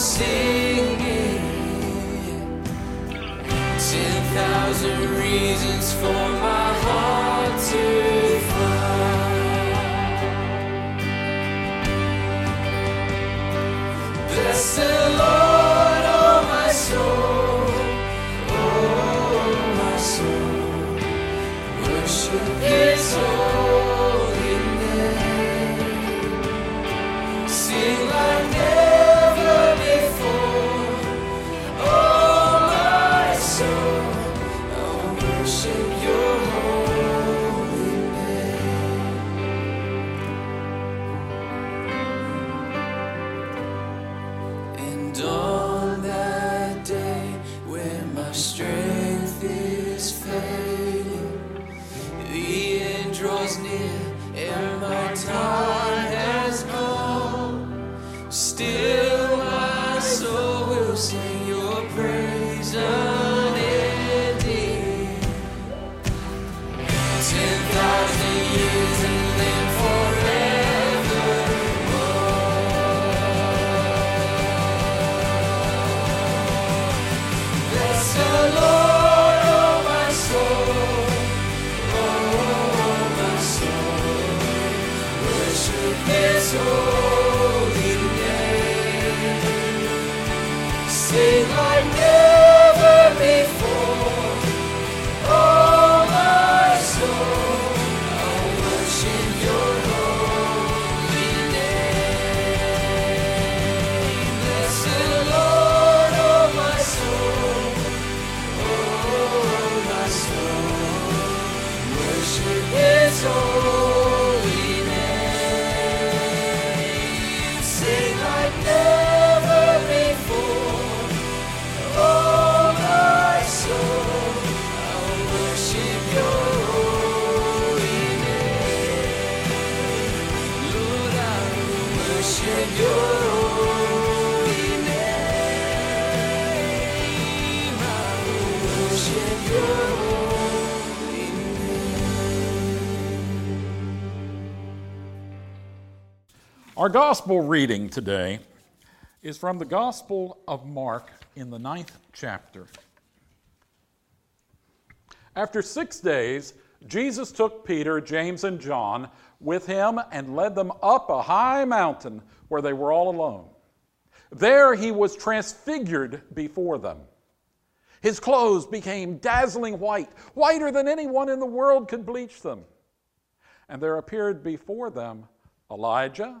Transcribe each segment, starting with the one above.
Singing. Ten thousand reasons for my Our gospel reading today is from the Gospel of Mark in the ninth chapter. After six days, Jesus took Peter, James, and John with him and led them up a high mountain where they were all alone. There he was transfigured before them. His clothes became dazzling white, whiter than anyone in the world could bleach them. And there appeared before them Elijah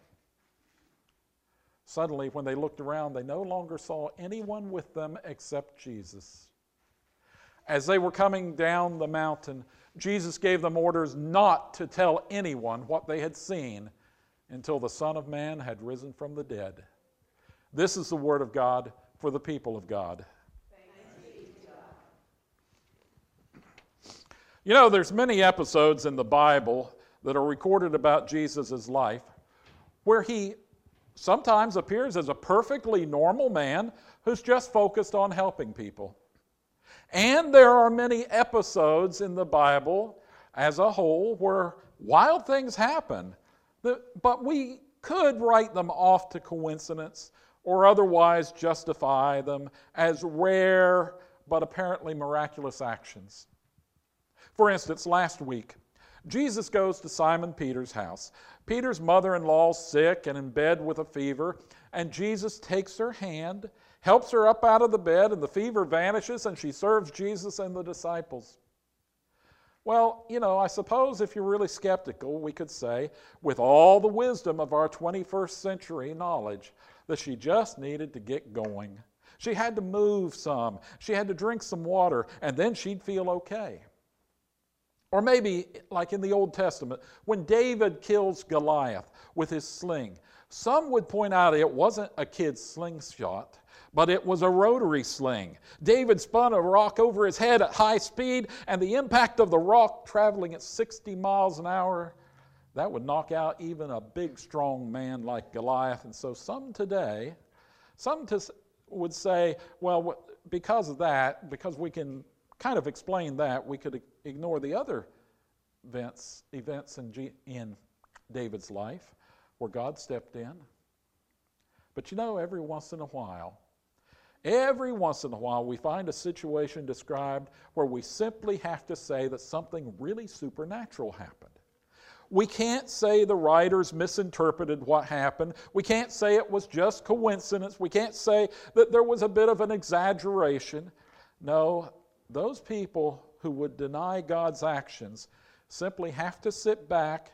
Suddenly, when they looked around, they no longer saw anyone with them except Jesus. As they were coming down the mountain, Jesus gave them orders not to tell anyone what they had seen until the Son of Man had risen from the dead. This is the word of God for the people of God. You know, there's many episodes in the Bible that are recorded about Jesus' life where he sometimes appears as a perfectly normal man who's just focused on helping people. And there are many episodes in the Bible as a whole where wild things happen, but we could write them off to coincidence or otherwise justify them as rare but apparently miraculous actions. For instance, last week, Jesus goes to Simon Peter's house. Peter's mother in law's sick and in bed with a fever, and Jesus takes her hand, helps her up out of the bed, and the fever vanishes, and she serves Jesus and the disciples. Well, you know, I suppose if you're really skeptical, we could say, with all the wisdom of our 21st century knowledge, that she just needed to get going. She had to move some, she had to drink some water, and then she'd feel okay. Or maybe, like in the Old Testament, when David kills Goliath with his sling, some would point out it wasn't a kid's slingshot, but it was a rotary sling. David spun a rock over his head at high speed, and the impact of the rock traveling at 60 miles an hour, that would knock out even a big, strong man like Goliath. And so some today, some would say, well, because of that, because we can kind of explain that, we could ignore the other events, events in, G, in David's life where God stepped in. But you know, every once in a while, every once in a while, we find a situation described where we simply have to say that something really supernatural happened. We can't say the writers misinterpreted what happened. We can't say it was just coincidence. We can't say that there was a bit of an exaggeration. No, those people who would deny God's actions simply have to sit back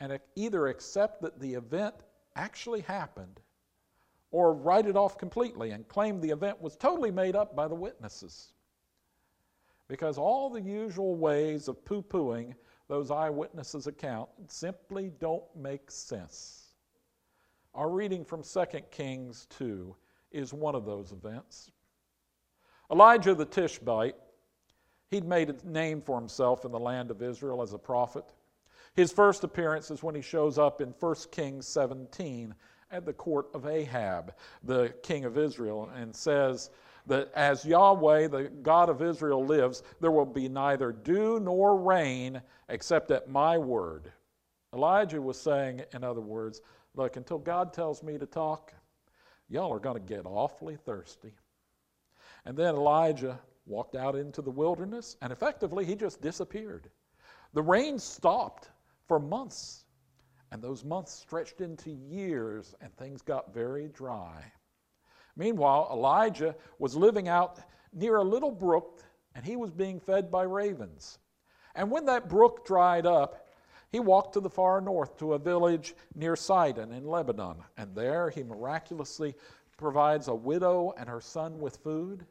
and either accept that the event actually happened or write it off completely and claim the event was totally made up by the witnesses. Because all the usual ways of poo pooing those eyewitnesses' account simply don't make sense. Our reading from 2 Kings 2 is one of those events. Elijah the Tishbite He'd made a name for himself in the land of Israel as a prophet. His first appearance is when he shows up in 1 Kings 17 at the court of Ahab, the king of Israel, and says that as Yahweh, the God of Israel, lives, there will be neither dew nor rain except at my word. Elijah was saying, in other words, look, until God tells me to talk, y'all are going to get awfully thirsty. And then Elijah walked out into the wilderness, and effectively he just disappeared. The rain stopped for months, and those months stretched into years, and things got very dry. Meanwhile, Elijah was living out near a little brook, and he was being fed by ravens. And when that brook dried up, he walked to the far north to a village near Sidon in Lebanon, and there he miraculously provides a widow and her son with food.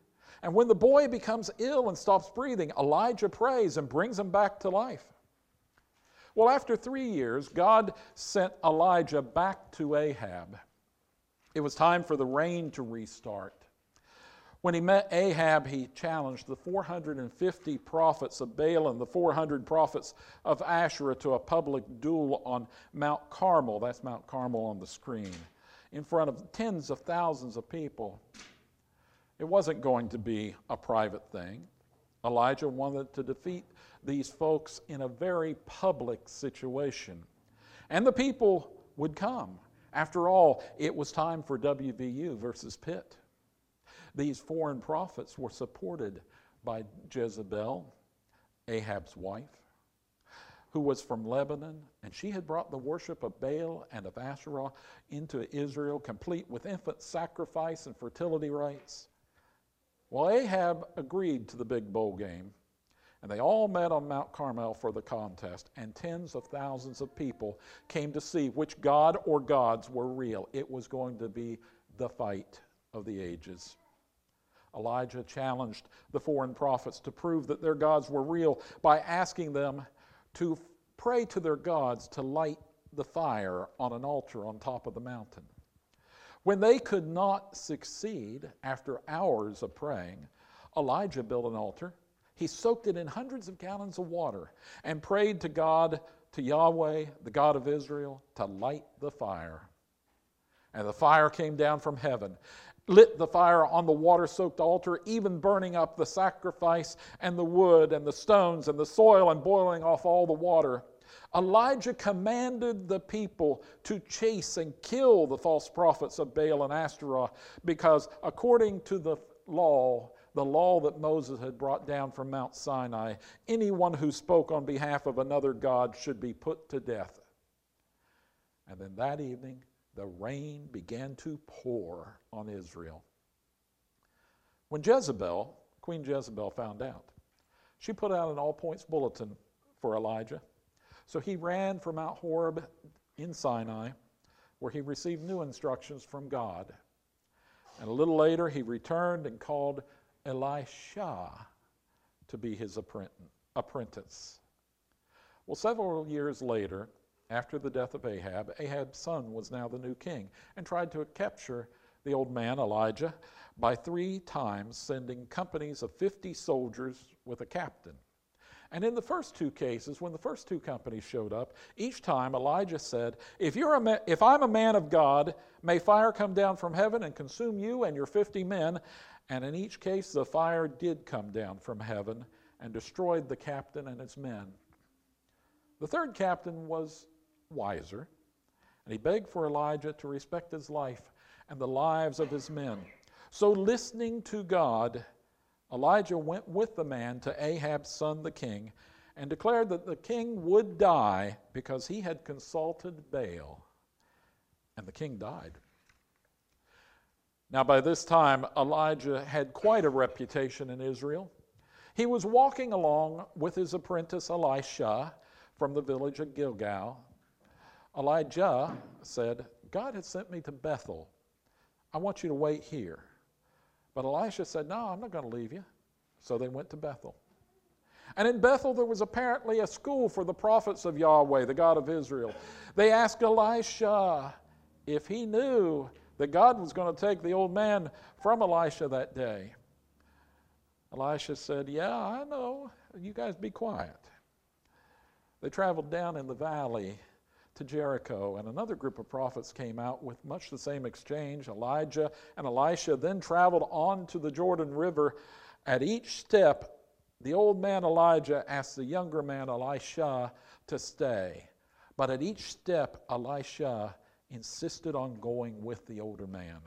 And when the boy becomes ill and stops breathing, Elijah prays and brings him back to life. Well, after three years, God sent Elijah back to Ahab. It was time for the rain to restart. When he met Ahab, he challenged the 450 prophets of Baal and the 400 prophets of Asherah to a public duel on Mount Carmel. That's Mount Carmel on the screen, in front of tens of thousands of people. It wasn't going to be a private thing. Elijah wanted to defeat these folks in a very public situation. And the people would come. After all, it was time for WVU versus Pitt. These foreign prophets were supported by Jezebel, Ahab's wife, who was from Lebanon, and she had brought the worship of Baal and of Asherah into Israel, complete with infant sacrifice and fertility rites. Well, Ahab agreed to the big bowl game, and they all met on Mount Carmel for the contest, and tens of thousands of people came to see which god or gods were real. It was going to be the fight of the ages. Elijah challenged the foreign prophets to prove that their gods were real by asking them to pray to their gods to light the fire on an altar on top of the mountain. When they could not succeed after hours of praying, Elijah built an altar. He soaked it in hundreds of gallons of water and prayed to God, to Yahweh, the God of Israel, to light the fire. And the fire came down from heaven, lit the fire on the water soaked altar, even burning up the sacrifice and the wood and the stones and the soil and boiling off all the water. Elijah commanded the people to chase and kill the false prophets of Baal and Ashtoreth because, according to the law, the law that Moses had brought down from Mount Sinai, anyone who spoke on behalf of another God should be put to death. And then that evening, the rain began to pour on Israel. When Jezebel, Queen Jezebel, found out, she put out an all points bulletin for Elijah. So he ran from Mount Horeb in Sinai, where he received new instructions from God. And a little later, he returned and called Elisha to be his apprentice. Well, several years later, after the death of Ahab, Ahab's son was now the new king and tried to capture the old man Elijah by three times sending companies of 50 soldiers with a captain. And in the first two cases, when the first two companies showed up, each time Elijah said, if, you're a ma- if I'm a man of God, may fire come down from heaven and consume you and your 50 men. And in each case, the fire did come down from heaven and destroyed the captain and his men. The third captain was wiser, and he begged for Elijah to respect his life and the lives of his men. So, listening to God, Elijah went with the man to Ahab's son, the king, and declared that the king would die because he had consulted Baal. And the king died. Now, by this time, Elijah had quite a reputation in Israel. He was walking along with his apprentice Elisha from the village of Gilgal. Elijah said, God has sent me to Bethel. I want you to wait here. But Elisha said, No, I'm not going to leave you. So they went to Bethel. And in Bethel, there was apparently a school for the prophets of Yahweh, the God of Israel. They asked Elisha if he knew that God was going to take the old man from Elisha that day. Elisha said, Yeah, I know. You guys be quiet. They traveled down in the valley to Jericho, and another group of prophets came out with much the same exchange. Elijah and Elisha then traveled on to the Jordan River. At each step, the old man Elijah asked the younger man Elisha to stay. But at each step, Elisha insisted on going with the older man.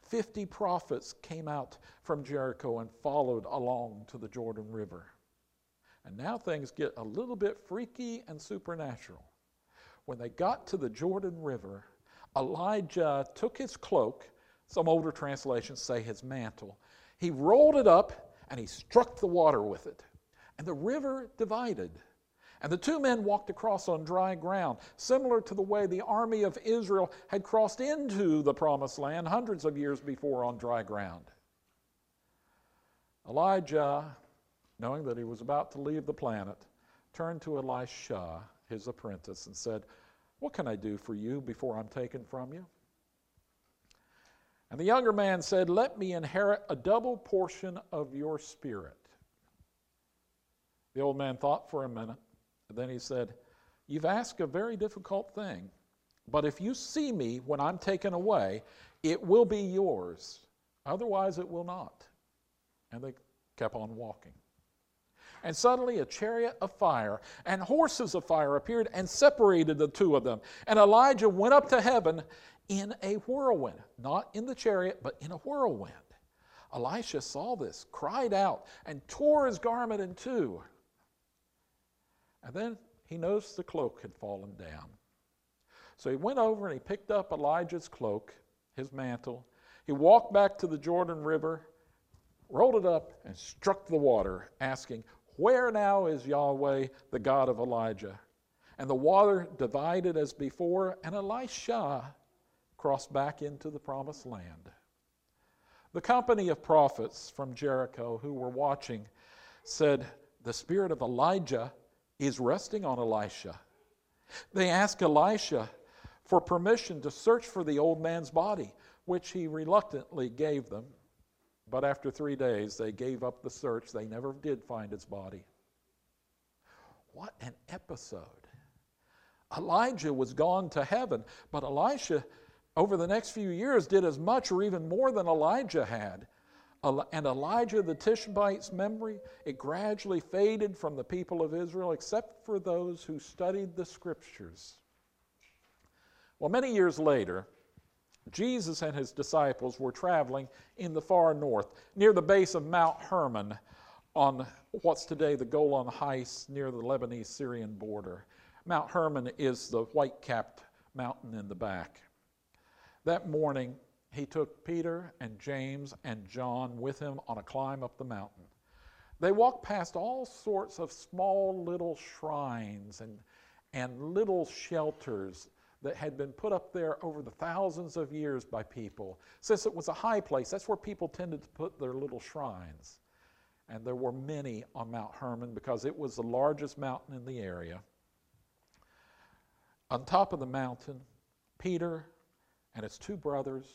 Fifty prophets came out from Jericho and followed along to the Jordan River. And now things get a little bit freaky and supernatural. When they got to the Jordan River, Elijah took his cloak, some older translations say his mantle, he rolled it up and he struck the water with it. And the river divided. And the two men walked across on dry ground, similar to the way the army of Israel had crossed into the promised land hundreds of years before on dry ground. Elijah, knowing that he was about to leave the planet, turned to Elisha, his apprentice, and said, What can I do for you before I'm taken from you? And the younger man said, Let me inherit a double portion of your spirit. The old man thought for a minute. And then he said, You've asked a very difficult thing, but if you see me when I'm taken away, it will be yours. Otherwise, it will not. And they kept on walking. And suddenly a chariot of fire and horses of fire appeared and separated the two of them. And Elijah went up to heaven in a whirlwind, not in the chariot, but in a whirlwind. Elisha saw this, cried out, and tore his garment in two. And then he noticed the cloak had fallen down. So he went over and he picked up Elijah's cloak, his mantle. He walked back to the Jordan River, rolled it up, and struck the water, asking, Where now is Yahweh, the God of Elijah? And the water divided as before, and Elisha crossed back into the promised land. The company of prophets from Jericho who were watching said, The spirit of Elijah is resting on Elisha. They ask Elisha for permission to search for the old man's body, which he reluctantly gave them. But after three days, they gave up the search. They never did find its body. What an episode. Elijah was gone to heaven, but Elisha over the next few years did as much or even more than Elijah had. And Elijah the Tishbite's memory, it gradually faded from the people of Israel, except for those who studied the scriptures. Well, many years later, Jesus and his disciples were traveling in the far north, near the base of Mount Hermon, on what's today the Golan Heights near the Lebanese Syrian border. Mount Hermon is the white capped mountain in the back. That morning, he took Peter and James and John with him on a climb up the mountain. They walked past all sorts of small little shrines and, and little shelters that had been put up there over the thousands of years by people. Since it was a high place, that's where people tended to put their little shrines. And there were many on Mount Hermon because it was the largest mountain in the area. On top of the mountain, Peter and his two brothers,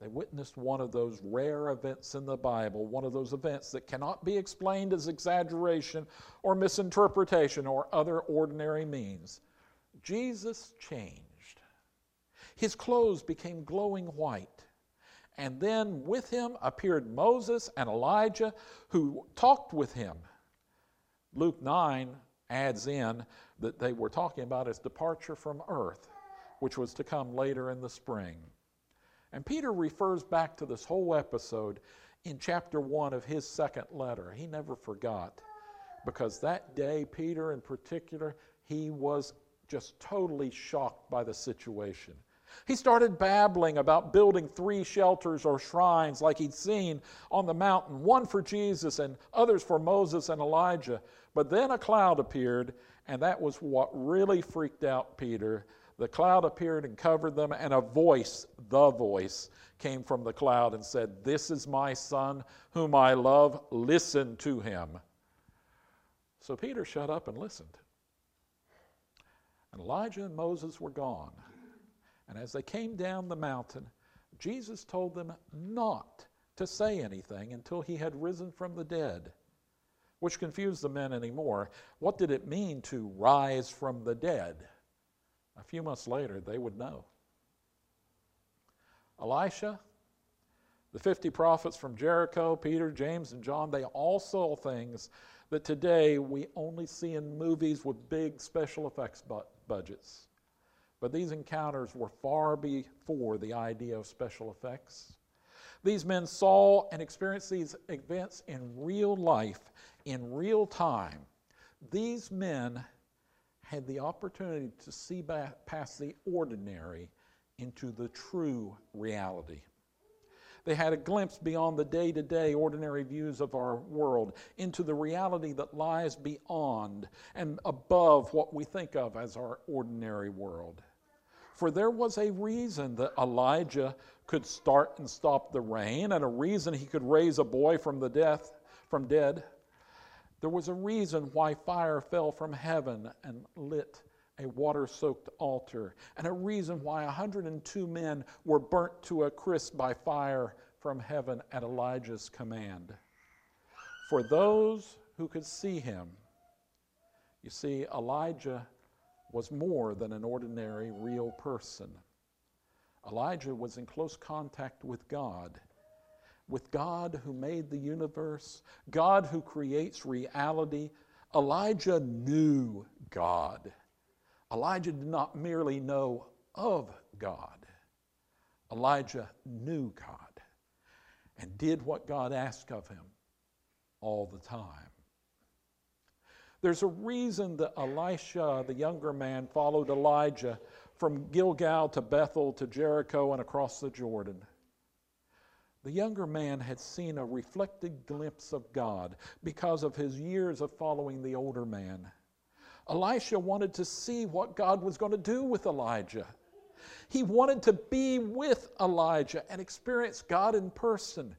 they witnessed one of those rare events in the Bible, one of those events that cannot be explained as exaggeration or misinterpretation or other ordinary means. Jesus changed. His clothes became glowing white. And then with him appeared Moses and Elijah, who talked with him. Luke 9 adds in that they were talking about his departure from earth, which was to come later in the spring. And Peter refers back to this whole episode in chapter 1 of his second letter. He never forgot because that day, Peter in particular, he was just totally shocked by the situation. He started babbling about building three shelters or shrines like he'd seen on the mountain, one for Jesus and others for Moses and Elijah. But then a cloud appeared, and that was what really freaked out Peter. The cloud appeared and covered them, and a voice, the voice, came from the cloud and said, This is my son, whom I love. Listen to him. So Peter shut up and listened. And Elijah and Moses were gone. And as they came down the mountain, Jesus told them not to say anything until he had risen from the dead, which confused the men anymore. What did it mean to rise from the dead? A few months later, they would know. Elisha, the 50 prophets from Jericho, Peter, James, and John, they all saw things that today we only see in movies with big special effects budgets. But these encounters were far before the idea of special effects. These men saw and experienced these events in real life, in real time. These men had the opportunity to see past the ordinary into the true reality. They had a glimpse beyond the day to day ordinary views of our world into the reality that lies beyond and above what we think of as our ordinary world. For there was a reason that Elijah could start and stop the rain, and a reason he could raise a boy from the death from dead. There was a reason why fire fell from heaven and lit a water soaked altar, and a reason why 102 men were burnt to a crisp by fire from heaven at Elijah's command. For those who could see him, you see, Elijah was more than an ordinary real person. Elijah was in close contact with God with God who made the universe, God who creates reality. Elijah knew God. Elijah did not merely know of God, Elijah knew God and did what God asked of him all the time. There's a reason that Elisha, the younger man, followed Elijah from Gilgal to Bethel to Jericho and across the Jordan. The younger man had seen a reflected glimpse of God because of his years of following the older man. Elisha wanted to see what God was going to do with Elijah. He wanted to be with Elijah and experience God in person.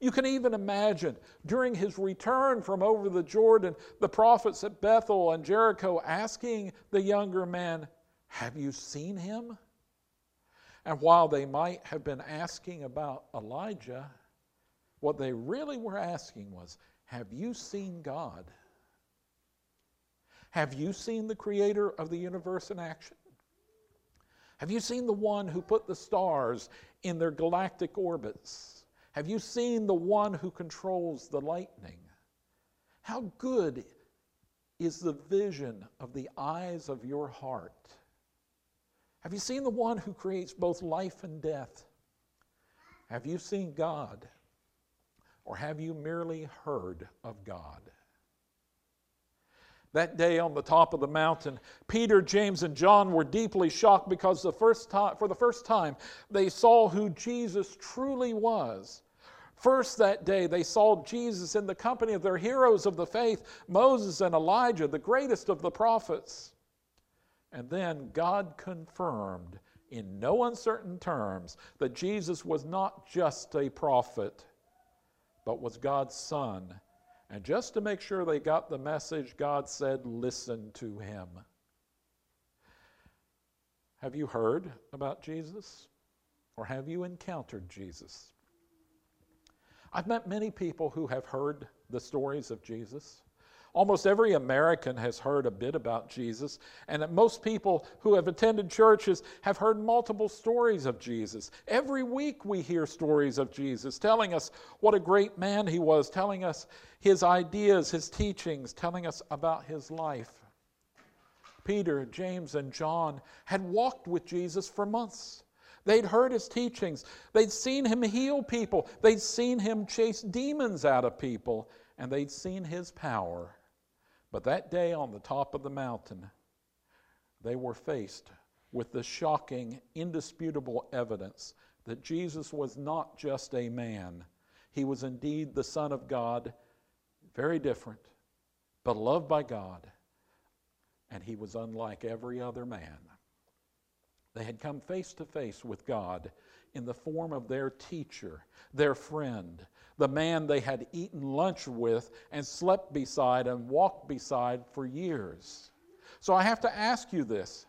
You can even imagine during his return from over the Jordan, the prophets at Bethel and Jericho asking the younger man, Have you seen him? And while they might have been asking about Elijah, what they really were asking was Have you seen God? Have you seen the creator of the universe in action? Have you seen the one who put the stars in their galactic orbits? Have you seen the one who controls the lightning? How good is the vision of the eyes of your heart? Have you seen the one who creates both life and death? Have you seen God? Or have you merely heard of God? That day on the top of the mountain, Peter, James, and John were deeply shocked because the first time, for the first time they saw who Jesus truly was. First, that day, they saw Jesus in the company of their heroes of the faith, Moses and Elijah, the greatest of the prophets. And then God confirmed in no uncertain terms that Jesus was not just a prophet, but was God's Son. And just to make sure they got the message, God said, Listen to him. Have you heard about Jesus? Or have you encountered Jesus? I've met many people who have heard the stories of Jesus. Almost every American has heard a bit about Jesus, and most people who have attended churches have heard multiple stories of Jesus. Every week we hear stories of Jesus, telling us what a great man he was, telling us his ideas, his teachings, telling us about his life. Peter, James, and John had walked with Jesus for months. They'd heard his teachings. They'd seen him heal people. They'd seen him chase demons out of people. And they'd seen his power. But that day on the top of the mountain, they were faced with the shocking, indisputable evidence that Jesus was not just a man. He was indeed the Son of God, very different, but loved by God. And he was unlike every other man. They had come face to face with God in the form of their teacher, their friend, the man they had eaten lunch with and slept beside and walked beside for years. So I have to ask you this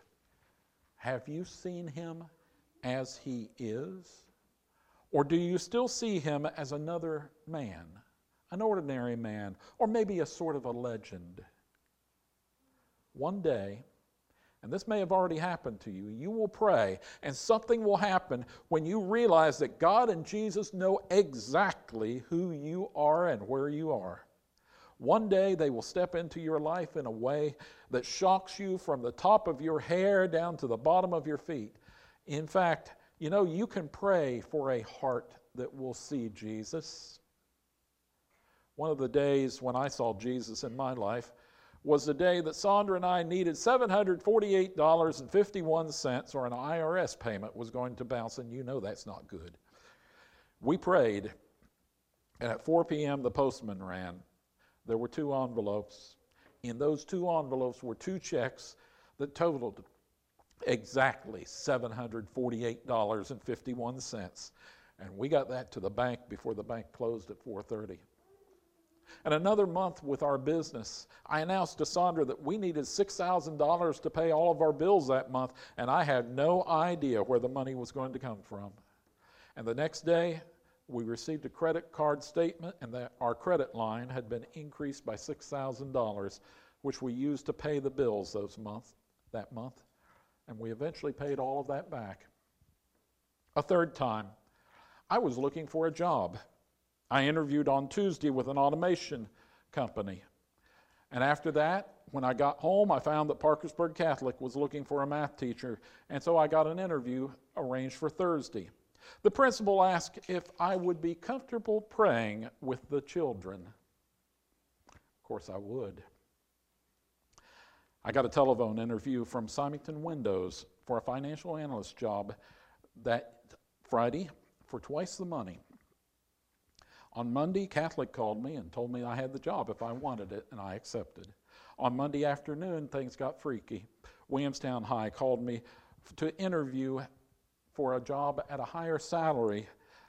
Have you seen him as he is? Or do you still see him as another man, an ordinary man, or maybe a sort of a legend? One day, and this may have already happened to you, you will pray, and something will happen when you realize that God and Jesus know exactly who you are and where you are. One day they will step into your life in a way that shocks you from the top of your hair down to the bottom of your feet. In fact, you know, you can pray for a heart that will see Jesus. One of the days when I saw Jesus in my life, was the day that Sandra and I needed $748.51 or an IRS payment was going to bounce, and you know that's not good. We prayed, and at 4 p.m., the postman ran. There were two envelopes. In those two envelopes were two checks that totaled exactly $748.51. And we got that to the bank before the bank closed at 4:30. And another month with our business, I announced to Sandra that we needed $6,000 to pay all of our bills that month, and I had no idea where the money was going to come from. And the next day, we received a credit card statement, and that our credit line had been increased by $6,000, which we used to pay the bills those month, that month. And we eventually paid all of that back. A third time, I was looking for a job. I interviewed on Tuesday with an automation company. And after that, when I got home, I found that Parkersburg Catholic was looking for a math teacher, and so I got an interview arranged for Thursday. The principal asked if I would be comfortable praying with the children. Of course, I would. I got a telephone interview from Simonton Windows for a financial analyst job that Friday for twice the money. On Monday, Catholic called me and told me I had the job if I wanted it, and I accepted. On Monday afternoon, things got freaky. Williamstown High called me to interview for a job at a higher salary.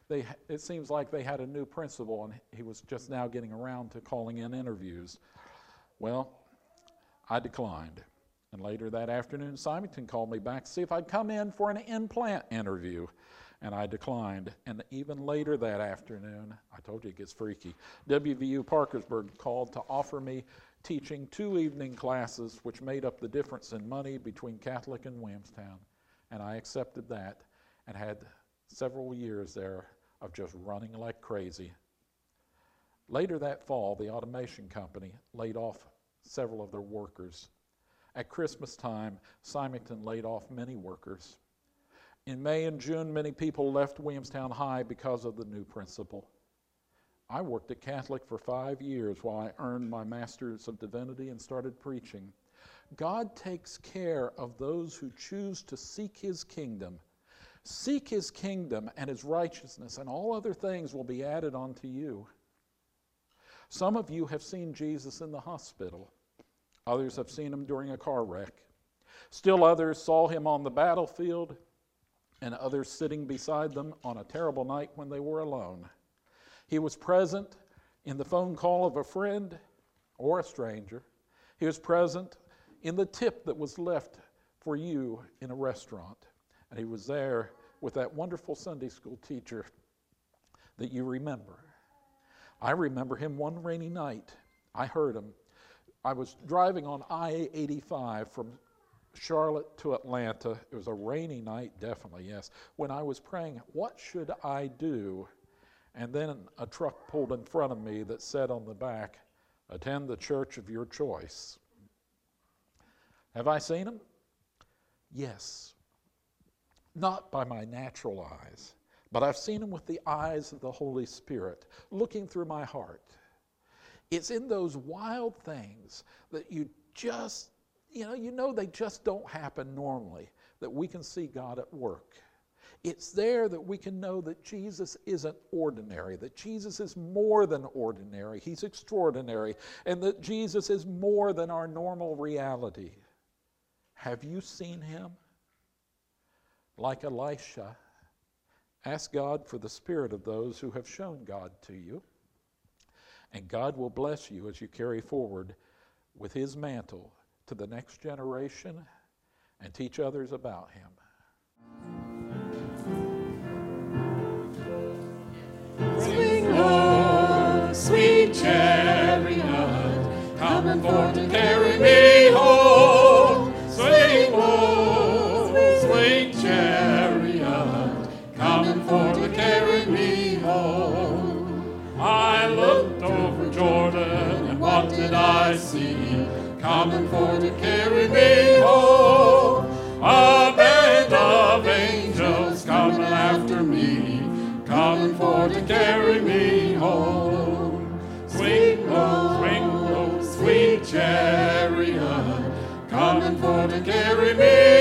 They, it seems like they had a new principal, and he was just now getting around to calling in interviews. Well, I declined. And later that afternoon, Simonton called me back to see if I'd come in for an implant interview and I declined. And even later that afternoon, I told you it gets freaky, WVU Parkersburg called to offer me teaching two evening classes, which made up the difference in money between Catholic and Williamstown. And I accepted that and had several years there of just running like crazy. Later that fall, the automation company laid off several of their workers. At Christmas time, Simonton laid off many workers. In May and June, many people left Williamstown High because of the new principal. I worked at Catholic for five years while I earned my Master's of Divinity and started preaching. God takes care of those who choose to seek His kingdom. Seek His kingdom and His righteousness, and all other things will be added unto you. Some of you have seen Jesus in the hospital, others have seen Him during a car wreck. Still others saw Him on the battlefield, and others sitting beside them on a terrible night when they were alone. He was present in the phone call of a friend or a stranger. He was present in the tip that was left for you in a restaurant. And he was there with that wonderful Sunday school teacher that you remember. I remember him one rainy night. I heard him. I was driving on I 85 from Charlotte to Atlanta. It was a rainy night, definitely, yes. When I was praying, what should I do? And then a truck pulled in front of me that said on the back, attend the church of your choice. Have I seen him? Yes. Not by my natural eyes, but I've seen him with the eyes of the Holy Spirit looking through my heart. It's in those wild things that you just, you know, you know they just don't happen normally, that we can see God at work. It's there that we can know that Jesus isn't ordinary, that Jesus is more than ordinary. He's extraordinary, and that Jesus is more than our normal reality. Have you seen him? Like Elisha, ask God for the spirit of those who have shown God to you, and God will bless you as you carry forward with his mantle to the next generation and teach others about him. Swing low, sweet chariot, coming forth to carry me home. Swing low, sweet chariot, coming forth to carry me home. I looked over Jordan, and what did I see? Coming for to carry me home. A band of angels coming after me, coming for to carry me home. Swing low, sweet chariot, coming for to carry me